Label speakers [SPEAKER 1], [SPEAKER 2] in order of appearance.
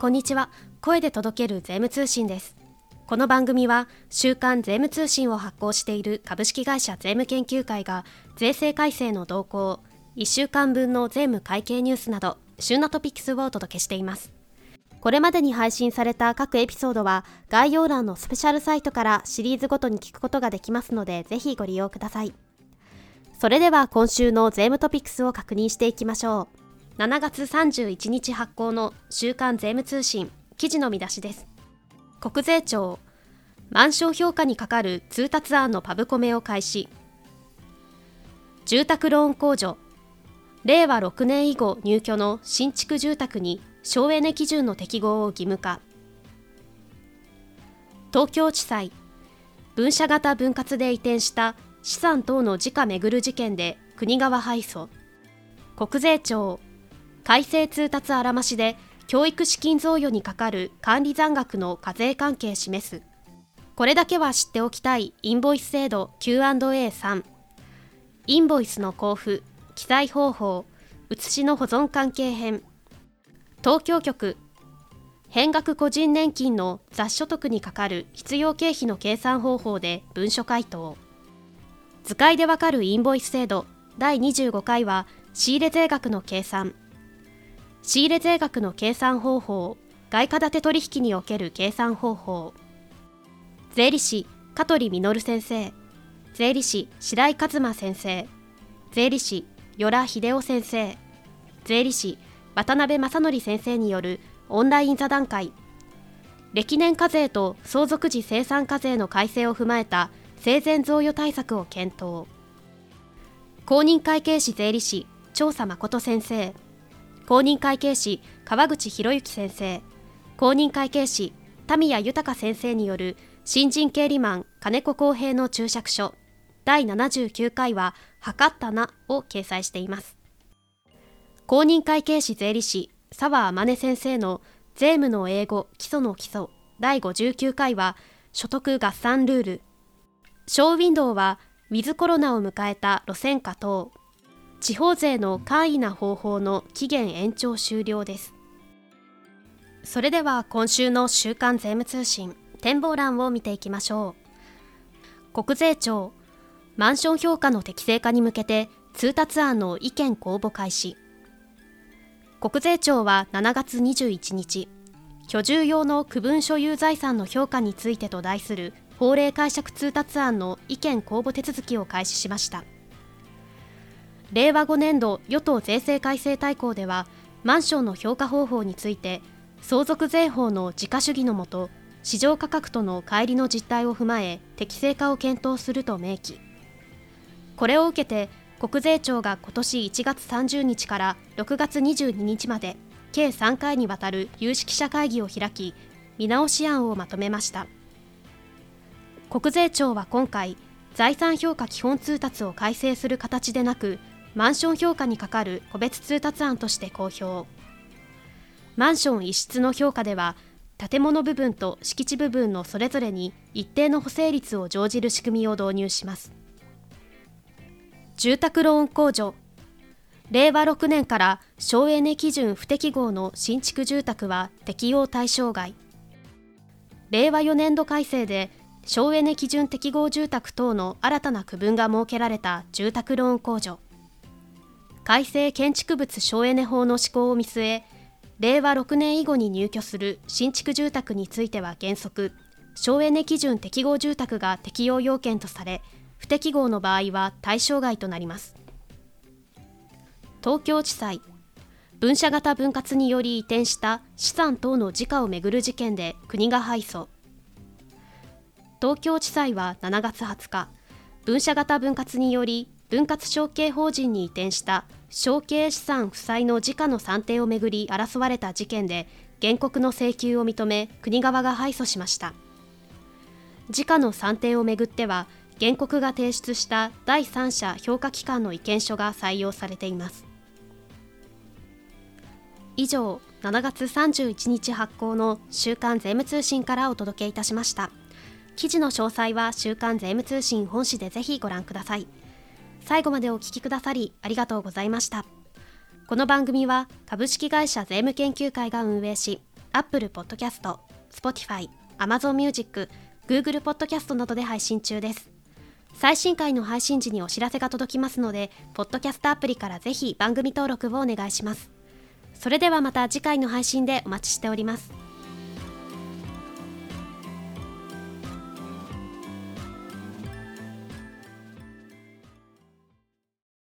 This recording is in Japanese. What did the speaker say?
[SPEAKER 1] こんにちは。声で届ける税務通信です。この番組は週刊税務通信を発行している株式会社税務研究会が税制改正の動向1週間分の税務会計ニュースなど旬なトピックスをお届けしています。これまでに配信された各エピソードは概要欄のスペシャルサイトからシリーズごとに聞くことができますのでぜひご利用ください。それでは今週の税務トピックスを確認していきましょう。7月31日発行の週刊税務通信記事の見出しです。国税庁マンション評価にかかる通達案のパブコメを開始。住宅ローン控除。令和6年以後入居の新築住宅に省エネ基準の適合を義務化。東京地裁分社型分割で移転した資産等の時価巡る事件で国側敗訴。国税庁改正通達あらましで教育資金贈与にかかる管理残額の課税関係示す。これだけは知っておきたいインボイス制度 Q&A3 インボイスの交付記載方法写しの保存関係編。東京局変額個人年金の雑所得にかかる必要経費の計算方法で文書回答。図解でわかるインボイス制度第25回は仕入れ税額の計算。仕入税額の計算方法外貨建て取引における計算方法。税理士香取実先生。税理士白井一馬先生。税理士与良秀夫先生。税理士渡辺正則先生によるオンライン座談会。歴年課税と相続時生産課税の改正を踏まえた生前贈与対策を検討。公認会計士税理士調査誠先生。公認会計士川口博之先生。公認会計士田宮豊先生による新人経理マン金子公平の注釈書。第79回は測ったなを掲載しています。公認会計士税理士澤天音先生の税務の英語基礎の基礎。第59回は所得合算ルール。ショーウィンドウはウィズコロナを迎えた路線価等。地方税の簡易な方法の期限延長終了です。それでは今週の週刊税務通信展望欄を見ていきましょう。国税庁マンション評価の適正化に向けて通達案の意見公募開始。国税庁は7月21日居住用の区分所有財産の評価についてと題する法令解釈通達案の意見公募手続きを開始しました。令和5年度与党税制改正大綱ではマンションの評価方法について相続税法の自家主義のもと市場価格との乖離の実態を踏まえ適正化を検討すると明記。これを受けて国税庁が今年1月30日から6月22日まで計3回にわたる有識者会議を開き見直し案をまとめました。国税庁は今回財産評価基本通達を改正する形でなくマンション評価にかかる個別通達案として公表。マンション一室の評価では建物部分と敷地部分のそれぞれに一定の補正率を生じる仕組みを導入します。住宅ローン控除。令和6年から省エネ基準不適合の新築住宅は適用対象外。令和4年度改正で省エネ基準適合住宅等の新たな区分が設けられた住宅ローン控除。改正建築物省エネ法の施行を見据え令和6年以後に入居する新築住宅については原則省エネ基準適合住宅が適用要件とされ不適合の場合は対象外となります。東京地裁分社型分割により移転した資産等の時価をめぐる事件で国が敗訴。東京地裁は7月20日分社型分割により分割承継法人に移転した承継資産負債の時価の算定をめぐり争われた事件で原告の請求を認め国側が敗訴しました。時価の算定をめぐっては原告が提出した第三者評価機関の意見書が採用されています。以上7月31日発行の週刊税務通信からお届けいたしました。記事の詳細は週刊税務通信本誌でぜひご覧ください。最後までお聞きくださりありがとうございましたこの番組は株式会社税務研究会が運営し Apple Podcast、Spotify、Amazon Music、Google Podcast などで配信中です。最新回の配信時にお知らせが届きますので、ポッドキャストアプリからぜひ番組登録をお願いします。それではまた次回の配信でお待ちしております。